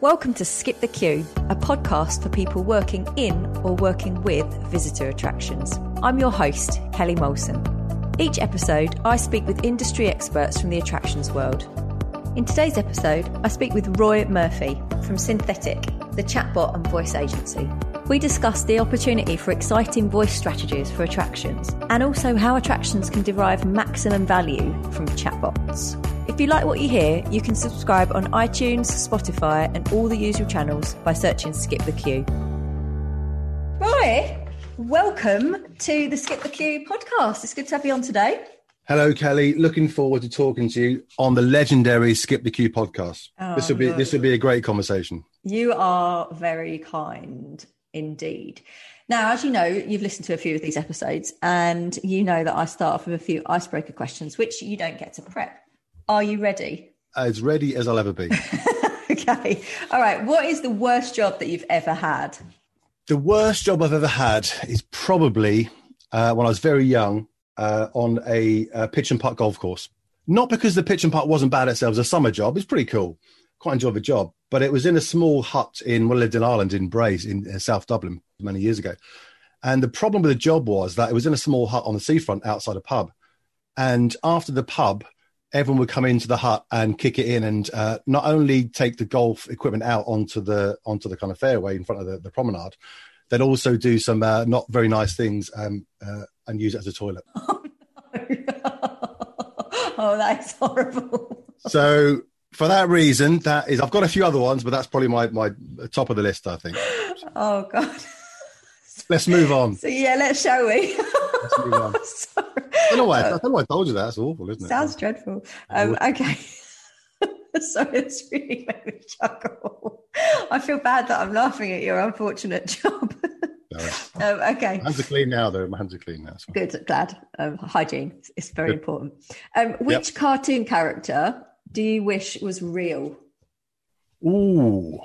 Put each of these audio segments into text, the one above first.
Welcome to Skip the Queue, a podcast for people working in or working with visitor attractions. I'm your host, Kelly Molson. Each episode, I speak with industry experts from the attractions world. In today's episode, I speak with Roy Murphy from Synthetic, the chatbot and voice agency. We discuss the opportunity for exciting voice strategies for attractions and also how attractions can derive maximum value from chatbots. If you like what you hear, you can subscribe on iTunes, Spotify, and all the usual channels by searching Skip the Queue. Roy, welcome to the Skip the Queue podcast. It's good to have you on today. Hello, Kelly. Looking forward to talking to you on the legendary Skip the Queue podcast. Oh, this will be no. this will be a great conversation. You are very kind indeed. Now, as you know, you've listened to a few of these episodes, and you know that I start off with a few icebreaker questions, which you don't get to prep. Are you ready? As ready as I'll ever be. okay. All right. What is the worst job that you've ever had? the worst job I've ever had is probably uh, when I was very young uh, on a, uh pitch and putt golf course. Not because the pitch and putt wasn't bad itself; it was a summer job. It's pretty cool. Quite enjoyed the job, but it was in a small hut in well, I lived in Ireland in Bray in uh, South Dublin many years ago. And the problem with the job was that it was in a small hut on the seafront outside a pub. And after the pub, everyone would come into the hut and kick it in, and uh, not only take the golf equipment out onto the onto the kind of fairway in front of the, the promenade, they'd also do some uh, not very nice things um, uh, and use it as a toilet. oh, that's horrible. so for that reason, that is I've got a few other ones, but that's probably my my top of the list. I think. Oh God. Let's move on. So yeah, let's shall we? Let's move on. Sorry. I don't know why I, don't know why I told you that. That's awful, isn't it? Sounds dreadful. Um, okay. so it's really made me chuckle. I feel bad that I'm laughing at your unfortunate job. Um, okay. My hands are clean now, though. My hands are clean now. Fine. Good, glad. Um, hygiene is very Good. important. Um, which cartoon character do you wish was real? Ooh,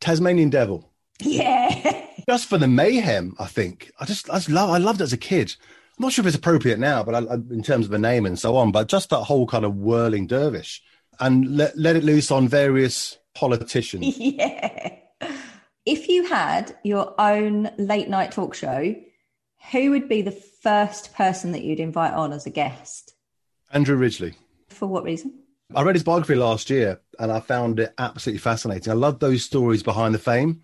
Tasmanian Devil. Yeah. Just for the mayhem, I think. I just, I just love, I loved it as a kid. I'm not sure if it's appropriate now, but I, I, in terms of the name and so on, but just that whole kind of whirling dervish and let, let it loose on various politicians. yeah. If you had your own late night talk show, who would be the first person that you'd invite on as a guest? Andrew Ridgeley. For what reason? I read his biography last year and I found it absolutely fascinating. I love those stories behind the fame.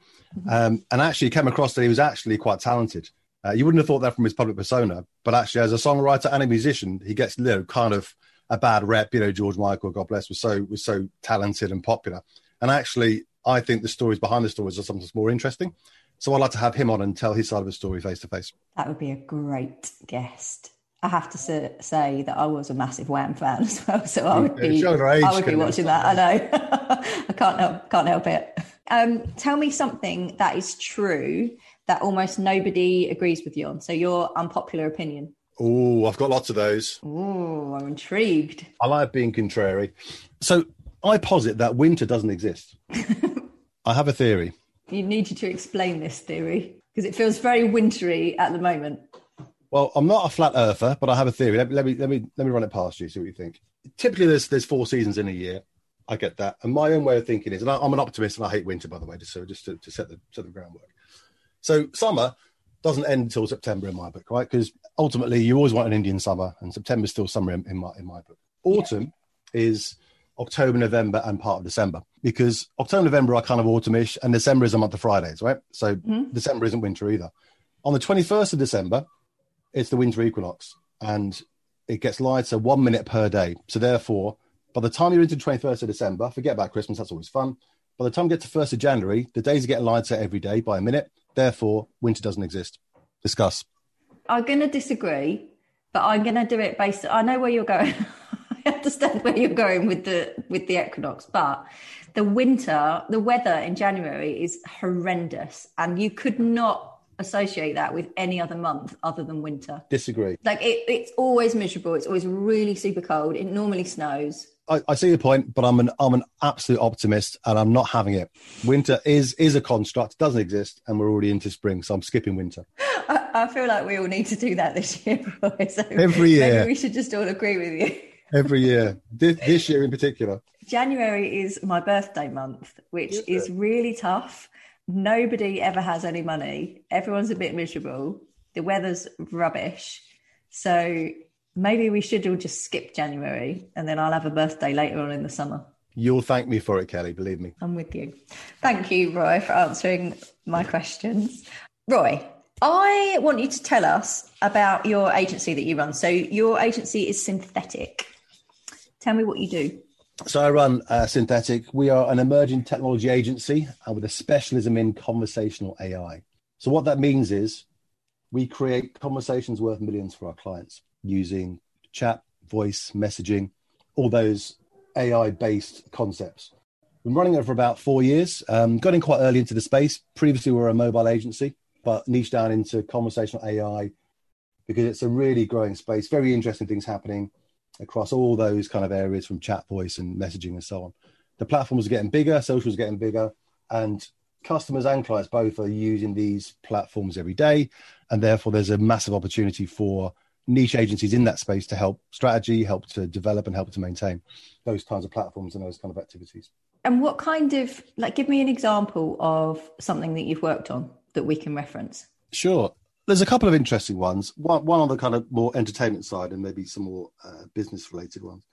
Um, and actually came across that he was actually quite talented. Uh, you wouldn't have thought that from his public persona, but actually as a songwriter and a musician, he gets you know, kind of a bad rep. You know, George Michael, God bless, was so was so talented and popular. And actually, I think the stories behind the stories are sometimes more interesting. So I'd like to have him on and tell his side of the story face to face. That would be a great guest. I have to say, that I was a massive Wham fan as well, so I would be, showing her age, I would be watching that. I know. I can't help, can't help it. Um, tell me something that is true that almost nobody agrees with you on. So your unpopular opinion. Oh, I've got lots of those. Oh, I'm intrigued. I like being contrary. So I posit that winter doesn't exist. I have a theory. You need you to explain this theory because it feels very wintry at the moment. Well, I'm not a flat earther, but I have a theory. Let, let me let me let me run it past you. See what you think. Typically, there's there's four seasons in a year. I get that, and my own way of thinking is, and I, I'm an optimist, and I hate winter, by the way, just so just to, to set the set the groundwork. So summer doesn't end until September in my book, right? Because ultimately, you always want an Indian summer, and September's still summer in, in my in my book. Autumn is October, November, and part of December because October, November are kind of autumnish, and December is a month of Fridays, right? So mm-hmm. December isn't winter either. On the 21st of December, it's the winter equinox, and it gets lighter one minute per day. So therefore, by the time you're into the 21st of December, forget about Christmas, that's always fun. By the time you get to 1st of January, the days are getting lighter every day by a minute. Therefore, winter doesn't exist. Discuss. I'm going to disagree, but I'm going to do it based. I know where you're going. I understand where you're going with the with the equinox, but the winter, the weather in January is horrendous, and you could not associate that with any other month other than winter. Disagree. Like it, it's always miserable. It's always really super cold. It normally snows. I, I see your point, but I'm an I'm an absolute optimist, and I'm not having it. Winter is is a construct, doesn't exist, and we're already into spring, so I'm skipping winter. I, I feel like we all need to do that this year. So Every year. we should just all agree with you. Every year, this, this year in particular. January is my birthday month, which is, is really tough. Nobody ever has any money. Everyone's a bit miserable. The weather's rubbish. So maybe we should all just skip January and then I'll have a birthday later on in the summer. You'll thank me for it, Kelly, believe me. I'm with you. Thank you, Roy, for answering my questions. Roy, I want you to tell us about your agency that you run. So, your agency is Synthetic. Tell me what you do. So, I run uh, Synthetic. We are an emerging technology agency with a specialism in conversational AI. So, what that means is we create conversations worth millions for our clients using chat, voice, messaging, all those AI based concepts. Been running it for about four years. Um, got in quite early into the space. Previously, we were a mobile agency, but niche down into conversational AI because it's a really growing space. Very interesting things happening across all those kind of areas from chat, voice, and messaging and so on. The platforms are getting bigger, socials are getting bigger, and customers and clients both are using these platforms every day. And therefore, there's a massive opportunity for niche agencies in that space to help strategy, help to develop, and help to maintain those kinds of platforms and those kind of activities. And what kind of like give me an example of something that you've worked on that we can reference? Sure. There's a couple of interesting ones. One, one on the kind of more entertainment side, and maybe some more uh, business related ones.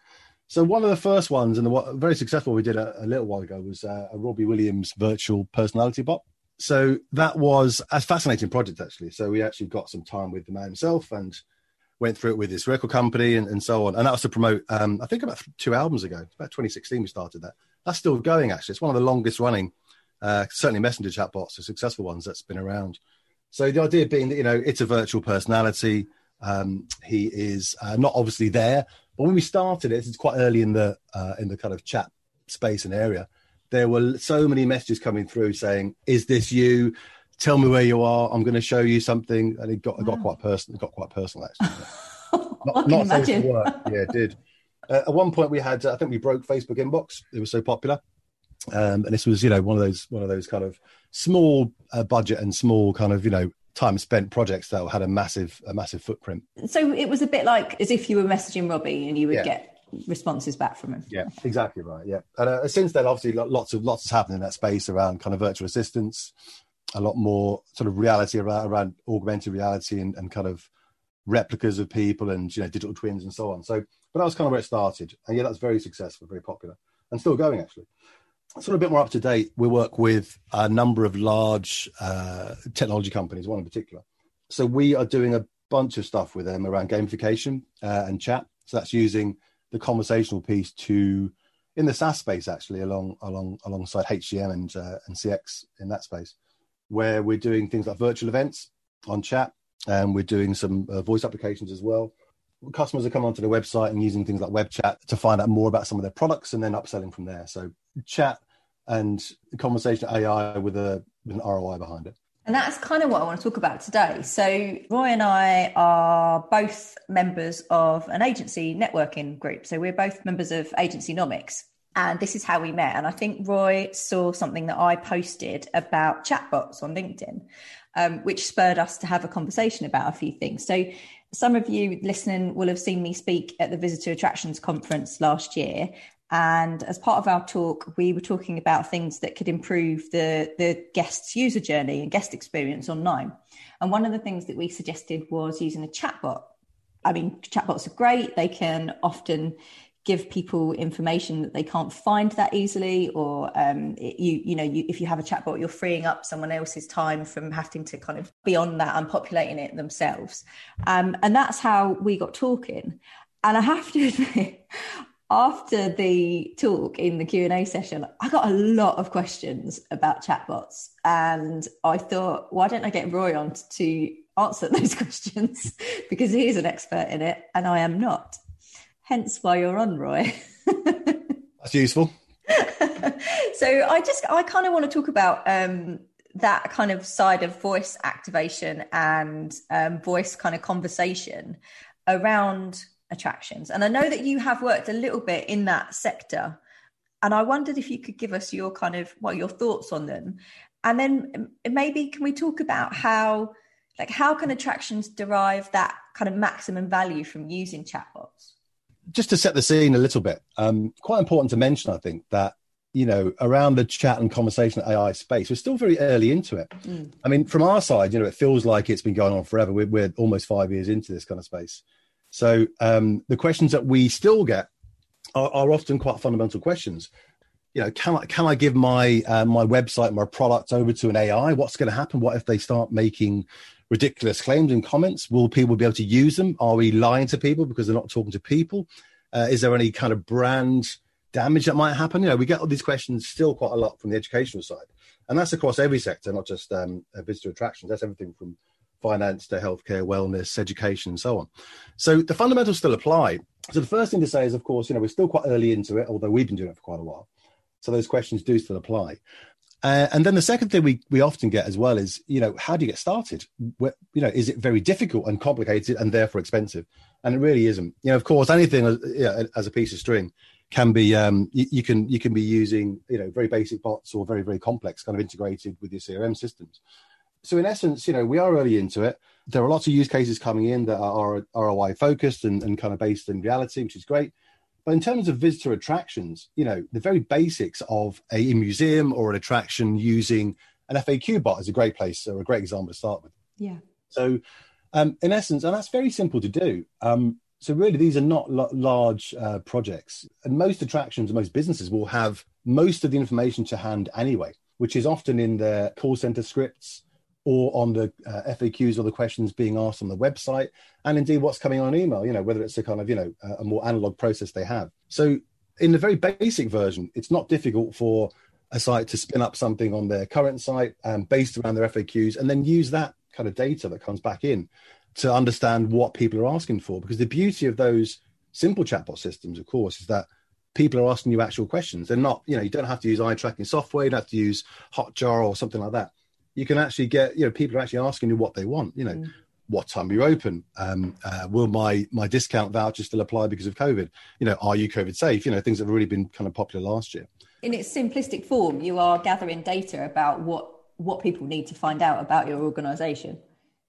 So one of the first ones, and the very successful we did a, a little while ago, was uh, a Robbie Williams virtual personality bot. So that was a fascinating project, actually. So we actually got some time with the man himself and went through it with his record company and, and so on. And that was to promote, um, I think about two albums ago, about 2016, we started that. That's still going, actually. It's one of the longest running, uh, certainly messenger chatbots, the successful ones that's been around. So the idea being that, you know, it's a virtual personality. Um, he is uh, not obviously there, but when we started it, it's quite early in the uh, in the kind of chat space and area. There were so many messages coming through saying, "Is this you? Tell me where you are. I'm going to show you something. And it got, it got quite personal. It got quite personal actually. not, not imagine. work. Yeah, it did. Uh, at one point we had, uh, I think we broke Facebook inbox. It was so popular. Um, and this was, you know, one of those, one of those kind of small uh, budget and small kind of, you know, time spent projects that had a massive, a massive footprint. So it was a bit like as if you were messaging Robbie and you would yeah. get responses back from him. Yeah, exactly right. Yeah, and uh, since then, obviously, lots of lots has happened in that space around kind of virtual assistants, a lot more sort of reality around, around augmented reality and, and kind of replicas of people and you know digital twins and so on. So, but that was kind of where it started, and yeah, that's very successful, very popular, and still going actually. Sort of a bit more up to date. We work with a number of large uh, technology companies, one in particular. So we are doing a bunch of stuff with them around gamification uh, and chat. So that's using the conversational piece to in the SaaS space actually, along along alongside HCM and uh, and CX in that space where we're doing things like virtual events on chat and we're doing some uh, voice applications as well. Customers are coming onto the website and using things like web chat to find out more about some of their products and then upselling from there. So chat and conversation AI with, a, with an ROI behind it. And that's kind of what I want to talk about today. So, Roy and I are both members of an agency networking group. So, we're both members of Agencynomics. And this is how we met. And I think Roy saw something that I posted about chatbots on LinkedIn, um, which spurred us to have a conversation about a few things. So, some of you listening will have seen me speak at the Visitor Attractions Conference last year. And as part of our talk, we were talking about things that could improve the, the guest's user journey and guest experience online. And one of the things that we suggested was using a chatbot. I mean, chatbots are great. They can often give people information that they can't find that easily or um, you you know you, if you have a chatbot you're freeing up someone else's time from having to kind of be on that and populating it themselves. Um, and that's how we got talking. And i have to admit after the talk in the q&a session i got a lot of questions about chatbots. And i thought why don't i get roy on to answer those questions? Because he's an expert in it and i am not hence why you're on, Roy. That's useful. so I just I kind of want to talk about um, that kind of side of voice activation and um, voice kind of conversation around attractions. And I know that you have worked a little bit in that sector. And I wondered if you could give us your kind of what well, your thoughts on them. And then maybe can we talk about how like how can attractions derive that kind of maximum value from using chatbots? Just to set the scene a little bit, um, quite important to mention, I think, that you know, around the chat and conversation AI space, we're still very early into it. Mm. I mean, from our side, you know, it feels like it's been going on forever. We're, we're almost five years into this kind of space. So um, the questions that we still get are, are, often quite fundamental questions. You know, can I can I give my uh, my website, my product over to an AI? What's going to happen? What if they start making ridiculous claims and comments? Will people be able to use them? Are we lying to people because they're not talking to people? Uh, is there any kind of brand damage that might happen? You know, we get all these questions still quite a lot from the educational side, and that's across every sector, not just um, visitor attractions. That's everything from finance to healthcare, wellness, education, and so on. So the fundamentals still apply. So the first thing to say is, of course, you know, we're still quite early into it, although we've been doing it for quite a while. So those questions do still apply. Uh, and then the second thing we, we often get as well is, you know, how do you get started? Where, you know, is it very difficult and complicated and therefore expensive? And it really isn't. You know, of course, anything as, you know, as a piece of string can be um, you, you, can you can be using you know very basic bots or very very complex kind of integrated with your CRM systems. So in essence, you know, we are early into it. There are lots of use cases coming in that are ROI focused and, and kind of based in reality, which is great. But in terms of visitor attractions, you know, the very basics of a museum or an attraction using an FAQ bot is a great place or a great example to start with. Yeah. So, um, in essence, and that's very simple to do. Um, so, really, these are not l- large uh, projects, and most attractions, most businesses will have most of the information to hand anyway, which is often in their call center scripts or on the uh, FAQs or the questions being asked on the website, and indeed what's coming on email, you know, whether it's a kind of, you know, a more analog process they have. So in the very basic version, it's not difficult for a site to spin up something on their current site um, based around their FAQs and then use that kind of data that comes back in to understand what people are asking for. Because the beauty of those simple chatbot systems, of course, is that people are asking you actual questions. They're not, you know, you don't have to use eye tracking software, you don't have to use Hotjar or something like that you can actually get you know people are actually asking you what they want you know mm. what time are you open um, uh, will my my discount voucher still apply because of covid? You know are you covid safe? You know things that have really been kind of popular last year. In its simplistic form you are gathering data about what what people need to find out about your organization.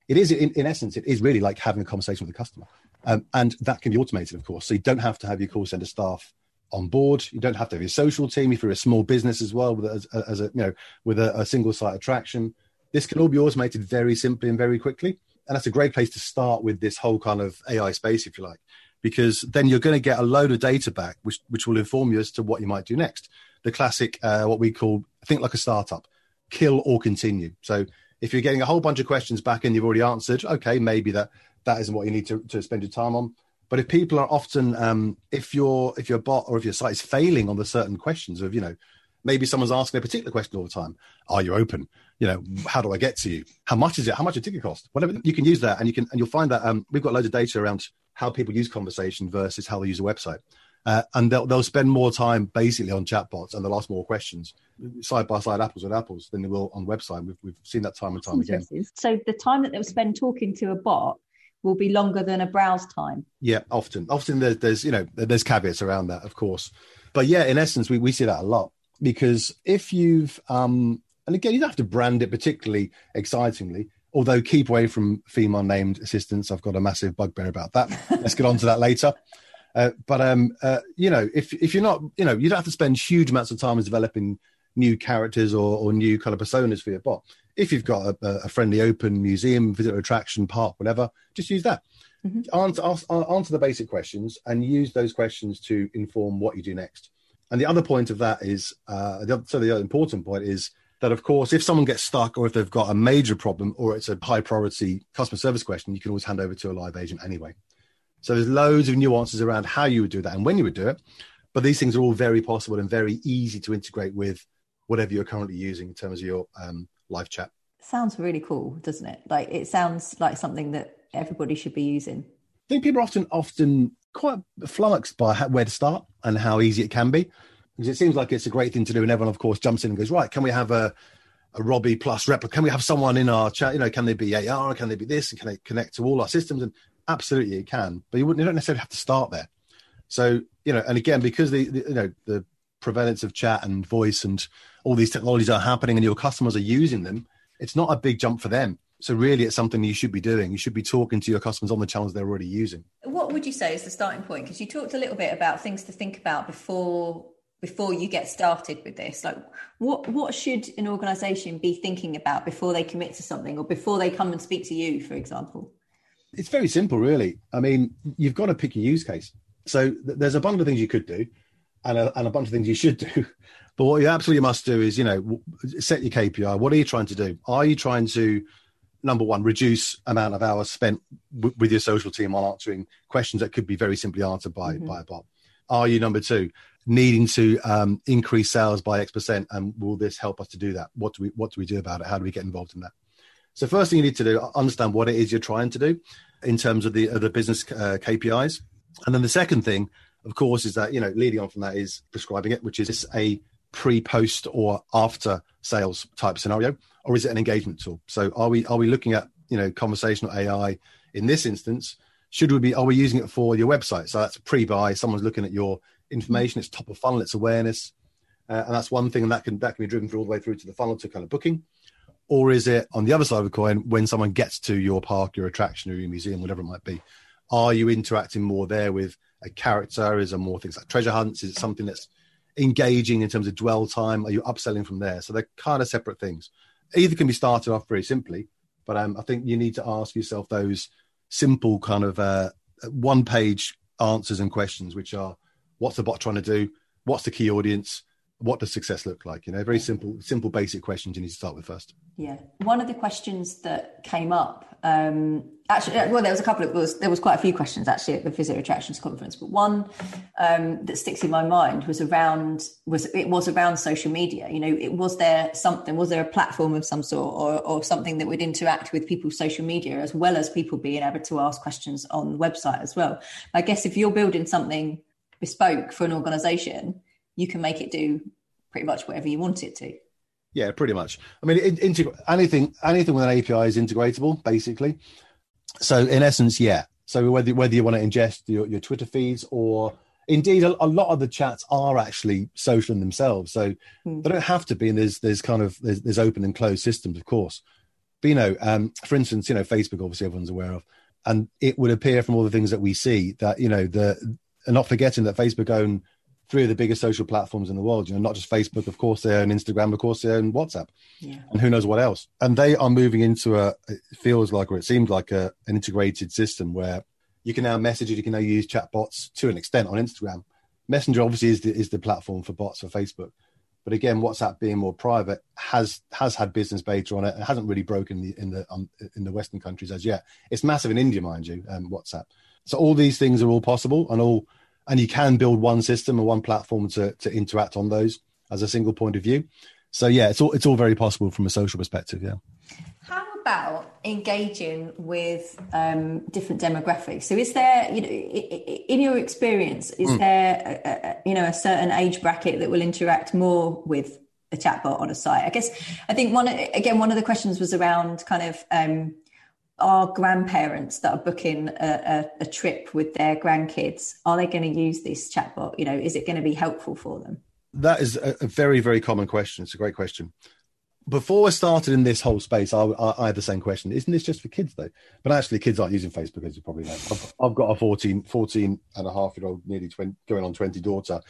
It is in, in essence it is really like having a conversation with a customer. Um, and that can be automated of course. So you don't have to have your call center staff on board. You don't have to have your social team if you're a small business as well, with as, as a you know with a, a, single site attraction. This can all be automated very simply and very quickly, and that's a great place to start with this whole kind of AI space, if you like, because then you're going to get a load of data back, which which will inform you as to what you might do next. The classic, uh, what we call think like a startup, kill or continue. So if you're getting a whole bunch of questions back and you've already answered, okay, maybe that that isn't what you need to, to spend your time on but if people are often, um, if your if your bot or if your site is failing on the certain questions of, you know, maybe someone's asking a particular question all the time. Are you open? You know, how do I get to you? How much is it? How much a ticket cost? Whatever you can use that, and you can and you'll find that um, we've got loads of data around how people use conversation versus how they use a website. Uh, and they'll, they'll spend more time basically on chatbots and they'll ask more questions side by side apples with apples than they will on website we've, we've seen that time and time again so the time that they'll spend talking to a bot will be longer than a browse time. Yeah, often. Often there's, there's you know there's caveats around that, of course. But yeah, in essence, we, we see that a lot because if you've um, and again, you don't have to brand it particularly excitingly. Although keep away from female named assistants, I've got a massive bugbear about that. Let's get on to that later. Uh, but um, uh, you know, if if you're not, you know, you don't have to spend huge amounts of time developing new characters or, or new kind of personas for your bot if you've got a, a friendly open museum, visitor attraction, park, whatever, just use that. Mm-hmm. Answer, answer the basic questions and use those questions to inform what you do next. And the other point of that is, uh, the so the other important point is that, of course, if someone gets stuck or if they've got a major problem or it's a high priority customer service question, you can always hand over to a live agent anyway. So there's loads of nuances around how you would do that and when you would do it. But these things are all very possible and very easy to integrate with whatever you're currently using in terms of your um, live chat. Sounds really cool, doesn't it? Like it sounds like something that everybody should be using. I think people are often often quite flummoxed by how, where to start and how easy it can be, because it seems like it's a great thing to do, and everyone, of course, jumps in and goes, "Right, can we have a a Robbie plus replica? Can we have someone in our chat? You know, can they be AR? Can they be this? And can they connect to all our systems? And absolutely, it can. But you wouldn't. You don't necessarily have to start there. So you know, and again, because the, the you know the prevalence of chat and voice and all these technologies are happening and your customers are using them, it's not a big jump for them. So really, it's something you should be doing. You should be talking to your customers on the channels they're already using. what would you say is the starting point? Because you talked a little bit about things to think about before before you get started with this. Like, what what should an organisation be thinking about before they commit to something, or before they come and speak to you, for example? It's very simple, really. I mean, you've got to pick your use case. So th- there's a bunch of things you could do, and a, and a bunch of things you should do. But what you absolutely must do is, you know, set your KPI. What are you trying to do? Are you trying to number one, reduce amount of hours spent w- with your social team on answering questions that could be very simply answered by, mm-hmm. by a bot? Are you number two, needing to um, increase sales by X percent? And will this help us to do that? What do we what do we do about it? How do we get involved in that? So first thing you need to do, understand what it is you're trying to do in terms of the of the business uh, KPIs. And then the second thing, of course, is that you know leading on from that is prescribing it, which is a pre, post, or after sales type scenario, or is it an engagement tool? So are we are we looking at you know conversational AI in this instance? Should we be are we using it for your website? So that's pre-buy. Someone's looking at your information. It's top of funnel. It's awareness, uh, and that's one thing, and that can that can be driven through all the way through to the funnel to kind of booking. Or is it on the other side of the coin when someone gets to your park, your attraction, or your museum, whatever it might be? Are you interacting more there with a character? Is there more things like treasure hunts? Is it something that's engaging in terms of dwell time? Are you upselling from there? So they're kind of separate things. Either can be started off very simply, but um, I think you need to ask yourself those simple kind of uh, one page answers and questions, which are what's the bot trying to do? What's the key audience? what does success look like? You know, very simple, simple, basic questions you need to start with first. Yeah, one of the questions that came up, um, actually, well, there was a couple of was there was quite a few questions actually at the Visitor Attractions conference, but one um, that sticks in my mind was around was it was around social media. You know, it was there something was there a platform of some sort or or something that would interact with people's social media as well as people being able to ask questions on the website as well. I guess if you're building something bespoke for an organization you can make it do pretty much whatever you want it to. Yeah, pretty much. I mean, anything anything with an API is integratable, basically. So in essence, yeah. So whether whether you want to ingest your, your Twitter feeds or indeed a, a, lot of the chats are actually social in themselves, so mm. they don't have to be. And there's there's kind of there's, there's open and closed systems, of course. But you know, um, for instance, you know, Facebook, obviously everyone's aware of, and it would appear from all the things that we see that you know the and not forgetting that Facebook own three of the biggest social platforms in the world. You know, not just Facebook, of course, they own Instagram, of course, they own WhatsApp, yeah. and who knows what else. And they are moving into a it feels like, or it seems like a, an integrated system where you can now message it, you can now use chatbots to an extent on Instagram. Messenger obviously is the, is the platform for bots for Facebook, but again, WhatsApp being more private has has had business beta on it and hasn't really broken the, in the um, in the Western countries as yet. It's massive in India, mind you, um, WhatsApp. So all these things are all possible and all and you can build one system and one platform to, to interact on those as a single point of view. So yeah, it's all it's all very possible from a social perspective. Yeah. How about engaging with um, different demographics? So is there, you know, in your experience, is mm. there, a, a, you know, a certain age bracket that will interact more with a chatbot on a site? I guess I think one again one of the questions was around kind of um, our grandparents that are booking a, a, a trip with their grandkids are they going to use this chatbot you know is it going to be helpful for them that is a, a very very common question it's a great question before I started in this whole space, I, I, I, had the same question. Isn't this just for kids though? But actually, kids aren't using Facebook, as you probably know. I've, I've got a 14, 14 and a half year old, nearly 20, going on 20 daughter.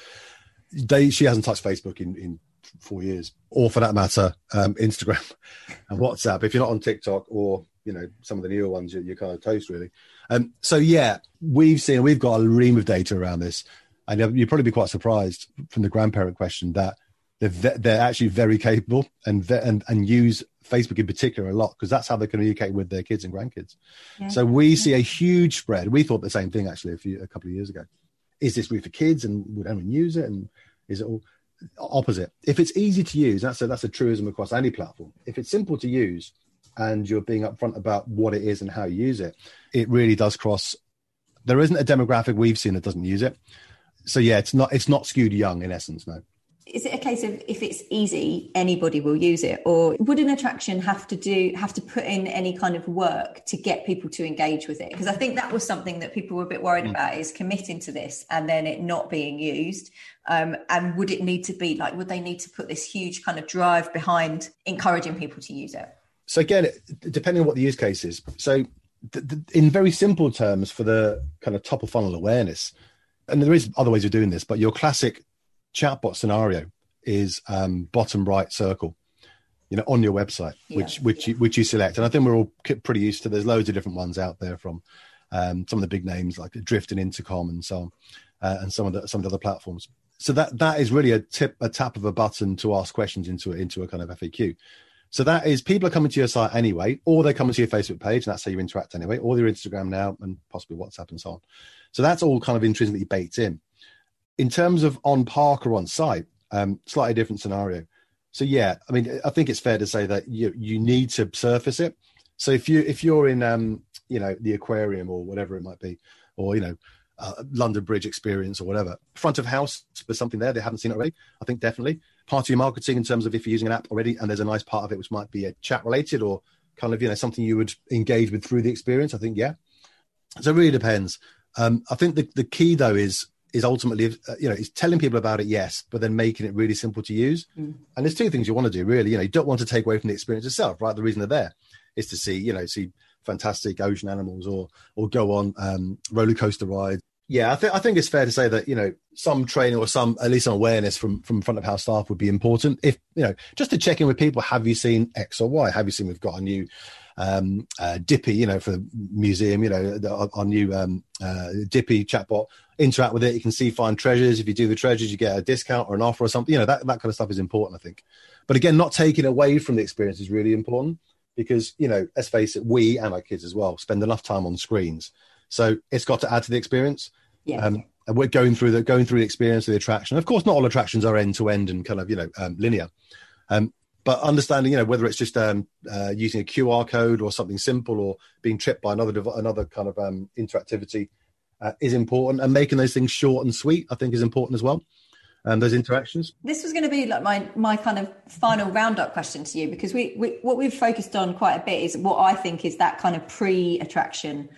They, she hasn't touched Facebook in, in four years, or for that matter, um, Instagram and WhatsApp. If you're not on TikTok or you know some of the newer ones you're, you're kind of toast really. Um, so yeah we've seen we've got a ream of data around this. And you'd probably be quite surprised from the grandparent question that they're, they're actually very capable and, and and use facebook in particular a lot because that's how they communicate with their kids and grandkids. Yeah. so we see a huge spread. We thought the same thing actually a few a couple of years ago. Is this really for kids and would anyone use it? And is it all opposite? If it's easy to use that's a that's a truism across any platform. If it's simple to use and you're being upfront about what it is and how you use it, it really does cross. There isn't a demographic we've seen that doesn't use it. So yeah, it's not it's not skewed young in essence, no. Is it a case of if it's easy, anybody will use it, or would an attraction have to do have to put in any kind of work to get people to engage with it? Because I think that was something that people were a bit worried mm. about is committing to this and then it not being used. Um, and would it need to be like would they need to put this huge kind of drive behind encouraging people to use it? So again, depending on what the use case is. So th- th- in very simple terms, for the kind of top of funnel awareness, and there is other ways of doing this, but your classic chatbot scenario is um, bottom right circle, you know, on your website, yeah. which which you, which you select. And I think we're all pretty used to. There's loads of different ones out there from um, some of the big names like Drift and Intercom and so on, uh, and some of the some of the other platforms. So that that is really a tip, a tap of a button to ask questions into into a kind of FAQ. So that is people are coming to your site anyway, or they're coming to your Facebook page, and that's how you interact anyway, or your Instagram now, and possibly WhatsApp and so on. So that's all kind of intrinsically baked in. In terms of on park or on site, um, slightly different scenario. So yeah, I mean, I think it's fair to say that you you need to surface it. So if you if you're in um, you know the aquarium or whatever it might be, or you know uh, London Bridge experience or whatever. Front of house, there's something there they haven't seen it already. I think definitely part of your marketing in terms of if you're using an app already, and there's a nice part of it which might be a chat related or kind of you know something you would engage with through the experience. I think yeah. So it really depends. Um, I think the the key though is is ultimately uh, you know is telling people about it yes but then making it really simple to use mm. and there's two things you want to do really you know you don't want to take away from the experience itself right the reason they're there is to see you know see fantastic ocean animals or or go on um, roller coaster rides yeah, I think I think it's fair to say that you know some training or some at least some awareness from from front of house staff would be important. If you know, just to check in with people, have you seen X or Y? Have you seen we've got a new um, uh, Dippy, you know, for the museum, you know, the, our, our, new um, uh, Dippy chatbot. Interact with it. You can see find treasures. If you do the treasures, you get a discount or an offer or something. You know, that that kind of stuff is important. I think, but again, not taking away from the experience is really important because you know, let's face it, we and our kids as well spend enough time on screens, so it's got to add to the experience. Yeah. Um, and we're going through the going through the experience of the attraction. Of course, not all attractions are end to end and kind of you know um, linear. Um, but understanding, you know, whether it's just um, uh, using a QR code or something simple, or being tripped by another another kind of um, interactivity, uh, is important. And making those things short and sweet, I think, is important as well. And those interactions. This was going to be like my my kind of final roundup question to you because we, we what we've focused on quite a bit is what I think is that kind of pre attraction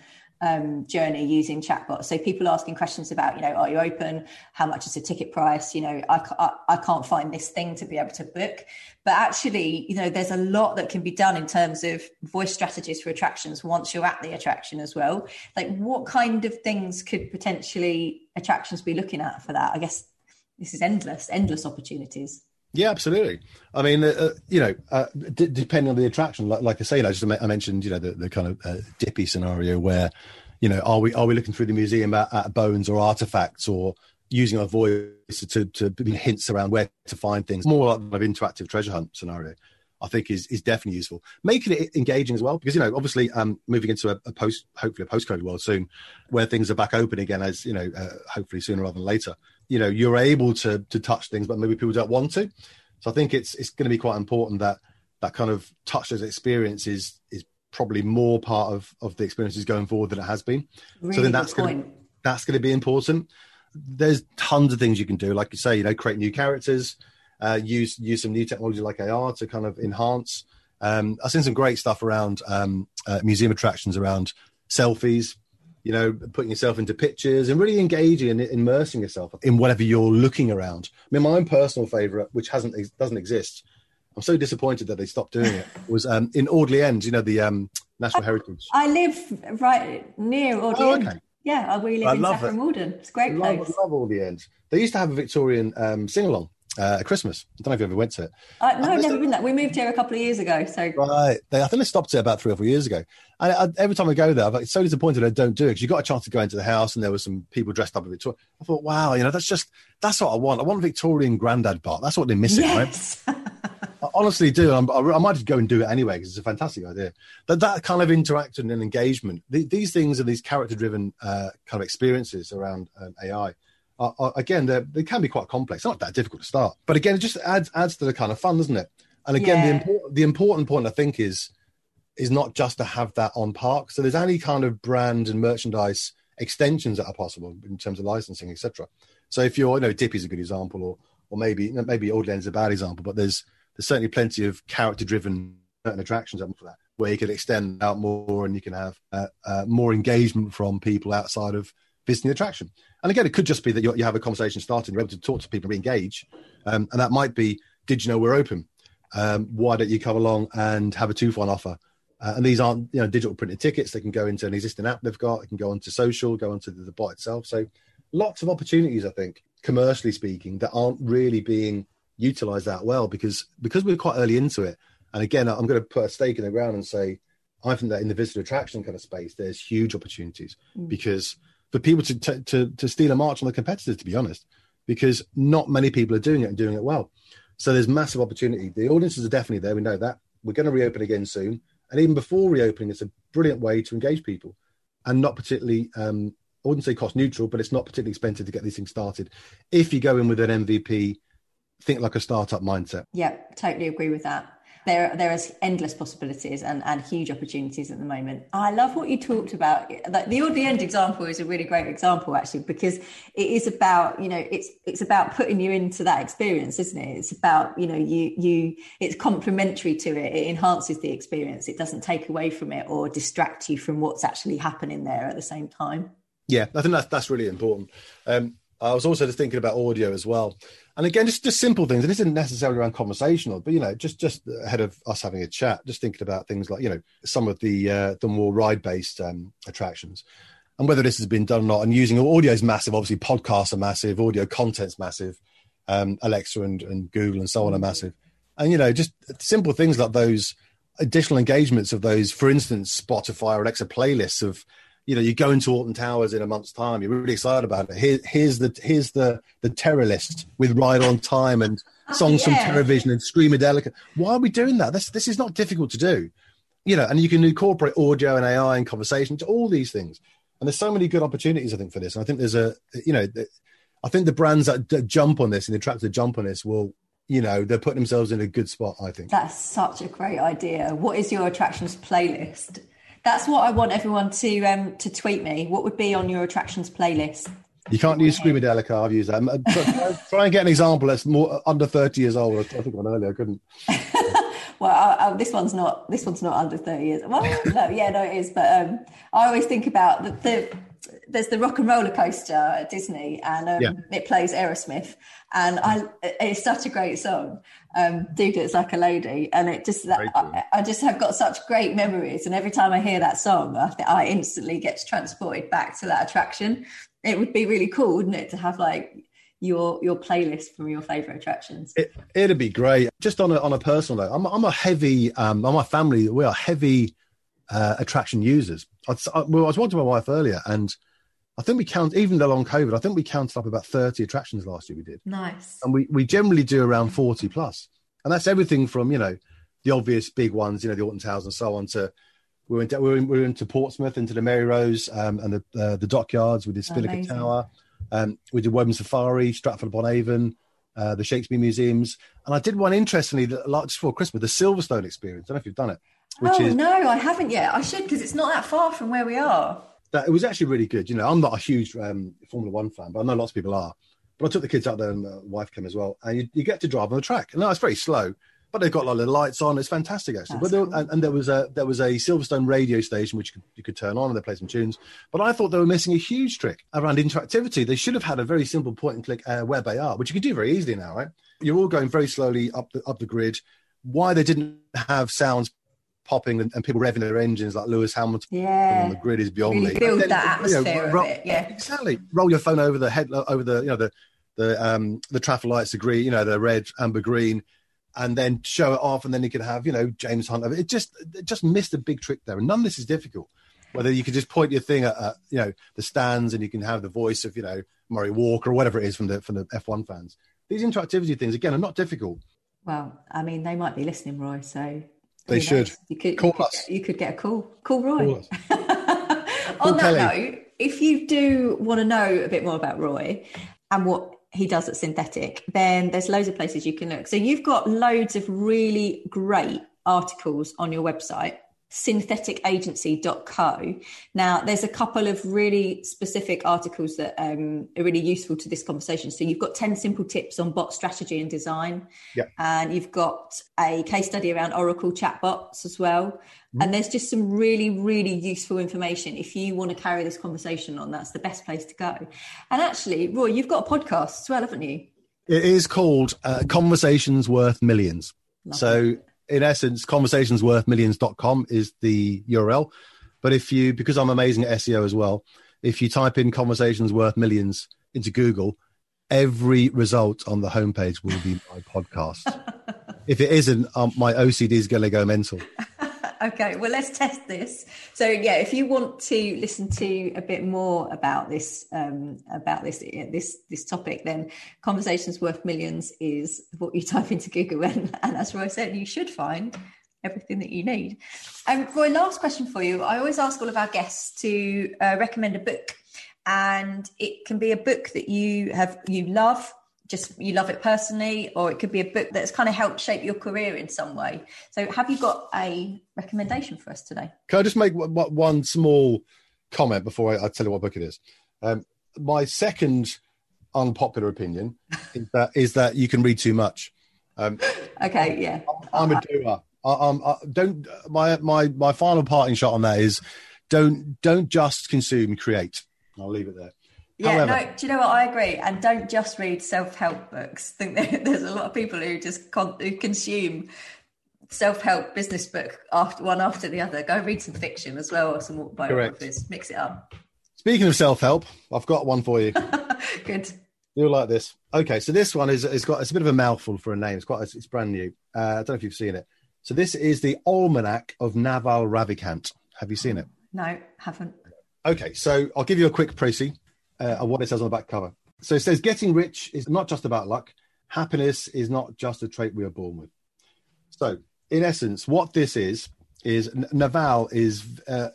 um, journey using chatbots. So people asking questions about, you know, are you open? How much is the ticket price? You know, I, I, I, can't find this thing to be able to book. But actually, you know, there's a lot that can be done in terms of voice strategies for attractions once you're at the attraction as well. Like what kind of things could potentially attractions be looking at for that? I guess this is endless, endless opportunities. Yeah, absolutely. I mean, uh, uh, you know, uh, d- depending on the attraction, like, like I say, I just I mentioned, you know, the, the kind of uh, dippy scenario where, you know, are we are we looking through the museum at, at bones or artifacts or using our voice to to hints around where to find things? More like an interactive treasure hunt scenario. I think is is definitely useful. Making it engaging as well, because you know, obviously, um, moving into a, a post, hopefully a post-COVID world soon, where things are back open again, as you know, uh, hopefully sooner rather than later you know you're able to to touch things, but maybe people don't want to. So I think it's it's going to be quite important that that kind of touchless experience is is probably more part of of the experiences going forward than it has been. Really so then that's going to, that's going to be important. There's tons of things you can do, like you say, you know, create new characters, uh, use use some new technology like AR to kind of enhance. Um, I've seen some great stuff around um, uh, museum attractions around selfies, you know, putting yourself into pictures and really engaging and immersing yourself in whatever you're looking around. I mean, my own personal favorite, which hasn't doesn't exist, I'm so disappointed that they stopped doing it. Was um, in Audley End, you know, the um, National I, Heritage. I live right near Audley oh, okay. End. Yeah, we live I in Saffron Walden. It's a great love, place. I love Audley End. They used to have a Victorian um, sing along uh, at Christmas. I don't know if you ever went to it. Uh, no, I've never been there. We moved here a couple of years ago. So right, they, I think they stopped it about three or four years ago. And I, every time I go there, I'm like, so disappointed I don't do it because you got a chance to go into the house and there were some people dressed up in Victoria. I thought, wow, you know, that's just that's what I want. I want Victorian granddad part. That's what they're missing, yes. right? I honestly do. I'm, i might just go and do it anyway because it's a fantastic idea. That that kind of interaction and engagement, the, these things are these character-driven uh, kind of experiences around um, AI are, are, again they can be quite complex. Not that difficult to start, but again, it just adds adds to the kind of fun, doesn't it? And again, yeah. the important the important point I think is is not just to have that on park. So there's any kind of brand and merchandise extensions that are possible in terms of licensing, etc. So if you're, you know, Dippy's a good example, or or maybe maybe End a bad example, but there's there's certainly plenty of character driven attractions up for that where you can extend out more and you can have uh, uh, more engagement from people outside of visiting the attraction. And again, it could just be that you have a conversation starting, you're able to talk to people, re-engage, um, and that might be, did you know we're open? Um, why don't you come along and have a two for one offer? Uh, and these aren't you know digital printed tickets. They can go into an existing app they've got. It can go onto social, go onto the, the bot itself. So lots of opportunities, I think, commercially speaking, that aren't really being utilized that well because because we're quite early into it. And again, I'm going to put a stake in the ground and say I think that in the visitor attraction kind of space, there's huge opportunities mm. because for people to, to, to to steal a march on the competitors, to be honest, because not many people are doing it and doing it well. So there's massive opportunity. The audiences are definitely there. We know that. We're going to reopen again soon, and even before reopening, it's a brilliant way to engage people, and not particularly. Um, I wouldn't say cost neutral, but it's not particularly expensive to get these things started. If you go in with an MVP, think like a startup mindset. Yeah, totally agree with that there there is endless possibilities and, and huge opportunities at the moment. I love what you talked about. Like the the end example is a really great example actually because it is about you know it's it's about putting you into that experience, isn't it? It's about you know you you it's complementary to it. It enhances the experience. It doesn't take away from it or distract you from what's actually happening there at the same time. Yeah, I think that's that's really important. Um, I was also just thinking about audio as well. And again, just just simple things. And this isn't necessarily around conversational, but you know, just just ahead of us having a chat, just thinking about things like you know some of the uh, the more ride based um, attractions, and whether this has been done or not. And using audio is massive. Obviously, podcasts are massive. Audio content's massive. Um, Alexa and, and Google and so on are massive. And you know, just simple things like those additional engagements of those, for instance, Spotify or Alexa playlists of you know, you go into Alton Towers in a month's time. You're really excited about it. Here, here's the here's the the terror list with Ride on Time and oh, songs yeah. from Terrorvision and Screamadelica. Why are we doing that? This this is not difficult to do, you know. And you can incorporate audio and AI and conversation to all these things. And there's so many good opportunities, I think, for this. And I think there's a, you know, I think the brands that, that jump on this and the attract to jump on this will you know they're putting themselves in a good spot i think that's such a great idea what is your attractions playlist that's what I want everyone to um, to tweet me. What would be on your attractions playlist? You can't use Screamadelica. I've used that. Try, try and get an example that's more under thirty years old. I think one earlier. I couldn't. well, I, I, this one's not. This one's not under thirty years. Well, no, yeah, no, it is. But um, I always think about the, the there's the rock and roller coaster at Disney, and um, yeah. it plays Aerosmith, and I it's such a great song. Um, Dude, it's like a lady, and it just that, I, I, just have got such great memories, and every time I hear that song, I, I instantly get transported back to that attraction. It would be really cool, wouldn't it, to have like your your playlist from your favorite attractions. It, would be great. Just on a on a personal note, I'm I'm a heavy um, my family. We are heavy uh, attraction users. I, I, well, I was talking to my wife earlier, and I think we count even along COVID. I think we counted up about thirty attractions last year. We did nice, and we we generally do around forty plus, and that's everything from you know the obvious big ones, you know the Alton Towers and so on. To we went to, we went, we went into Portsmouth, into the Mary Rose um, and the uh, the dockyards. We did Spinnaker Tower. Um, we did Woburn Safari, Stratford upon Avon, uh, the Shakespeare museums, and I did one interestingly like just before Christmas, the Silverstone experience. I don't know if you've done it. Oh is, no, I haven't yet. I should because it's not that far from where we are that it was actually really good. You know, I'm not a huge um, Formula One fan, but I know lots of people are. But I took the kids out there, and my wife came as well. And you, you get to drive on the track. And no, it's very slow, but they've got like the lights on. It's fantastic actually. That's but there, cool. and, and, there was a there was a Silverstone radio station which you could, you could turn on and they play some tunes. But I thought they were missing a huge trick around interactivity. They should have had a very simple point and click uh, web AR, which you can do very easily now, right? You're all going very slowly up the up the grid. Why they didn't have sounds popping and, and, people revving their engines like Lewis Hamilton yeah. on the grid is beyond really me. Build then, that atmosphere you know, it, yeah. Exactly. Roll your phone over the head over the you know the the um the traffic lights are green, you know, the red, amber, green, and then show it off, and then you could have, you know, James Hunt. It just it just missed a big trick there. And none of this is difficult. Whether you could just point your thing at, at you know the stands and you can have the voice of, you know, Murray Walker or whatever it is from the from the F1 fans. These interactivity things again are not difficult. Well, I mean, they might be listening, Roy. So they should. You could call you could, us. You could get a call. Call Roy. Call On that Kelly. note, if you do want to know a bit more about Roy and what he does at Synthetic, then there's loads of places you can look. So you've got loads of really great articles on your website syntheticagency.co. Now, there's a couple of really specific articles that um, are really useful to this conversation. So, you've got 10 simple tips on bot strategy and design. Yeah. And you've got a case study around Oracle chatbots as well. Mm-hmm. And there's just some really, really useful information. If you want to carry this conversation on, that's the best place to go. And actually, Roy, you've got a podcast as well, haven't you? It is called uh, Conversations Worth Millions. Love so, it in essence, conversationsworthmillions.com is the URL. But if you, because I'm amazing at SEO as well, if you type in conversations worth millions into Google, every result on the homepage will be my podcast. if it isn't, um, my OCD is going to go mental. Okay, well, let's test this. So, yeah, if you want to listen to a bit more about this, um, about this, this, this topic, then conversations worth millions is what you type into Google, and, and as Roy said, you should find everything that you need. Um, Roy, last question for you. I always ask all of our guests to uh, recommend a book, and it can be a book that you have you love, just you love it personally, or it could be a book that's kind of helped shape your career in some way. So, have you got a recommendation for us today? Can I just make one small comment before I, tell you what book it is? Um, my second unpopular opinion is that is that you can read too much. Um, okay, yeah. I'm, I'm a doer. Um, I don't. My my my final parting shot on that is, don't don't just consume, create. I'll leave it there. Yeah, However, no. Do you know what I agree? And don't just read self-help books. I think there's a lot of people who just con- who consume self-help business book after one after the other. Go read some fiction as well or some biographies. Correct. Mix it up. Speaking of self-help, I've got one for you. Good. You'll like this. Okay, so this one is it's got it's a bit of a mouthful for a name. It's quite it's brand new. Uh, I don't know if you've seen it. So this is the Almanac of Naval Ravikant. Have you seen it? No, haven't. Okay, so I'll give you a quick précis uh, what it says on the back cover. So it says, "Getting rich is not just about luck. Happiness is not just a trait we are born with." So, in essence, what this is is Naval is uh,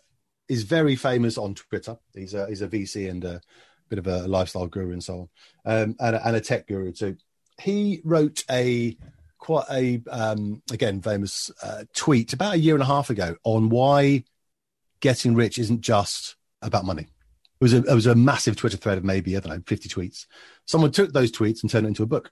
is very famous on Twitter. He's a he's a VC and a bit of a lifestyle guru and so on, um, and, and a tech guru too. He wrote a quite a um, again famous uh, tweet about a year and a half ago on why getting rich isn't just about money. It was a it was a massive Twitter thread of maybe I don't know fifty tweets. Someone took those tweets and turned it into a book,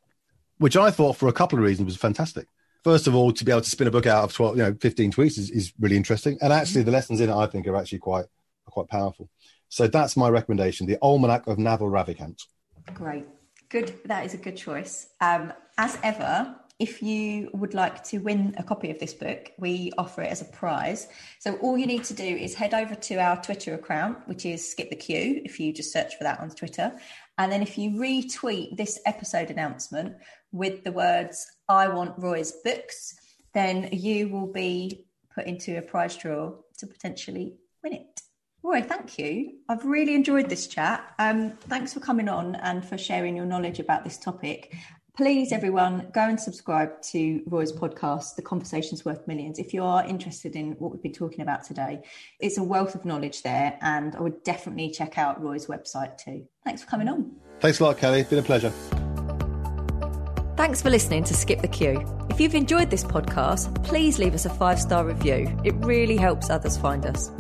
which I thought for a couple of reasons was fantastic. First of all, to be able to spin a book out of twelve, you know, fifteen tweets is, is really interesting, and actually the lessons in it I think are actually quite are quite powerful. So that's my recommendation: the Almanac of Naval Ravikant. Great, good. That is a good choice. Um, as ever, if you would like to win a copy of this book, we offer it as a prize. So all you need to do is head over to our Twitter account, which is Skip the Queue, if you just search for that on Twitter. And then if you retweet this episode announcement with the words, I want Roy's books, then you will be put into a prize draw to potentially win it. Roy, thank you. I've really enjoyed this chat. Um, thanks for coming on and for sharing your knowledge about this topic please everyone go and subscribe to roy's podcast the conversations worth millions if you are interested in what we've been talking about today. It's a wealth of knowledge there and i would definitely check out roy's website too. Thanks for coming on. Thanks a lot kelly. It's been a pleasure. Thanks for listening to skip the queue. If you've enjoyed this podcast please leave us a five star review. It really helps others find us.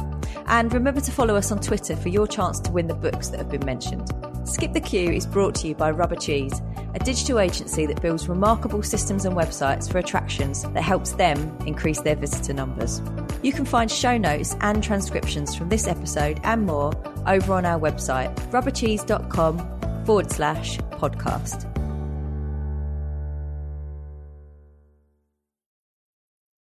And remember to follow us on twitter for your chance to win the books that have been mentioned skip the queue is brought to you by rubber cheese a digital agency that builds remarkable systems and websites for attractions that helps them increase their visitor numbers. You can find show notes and transcriptions from this episode and more over on our website, rubbercheese.com forward slash podcast.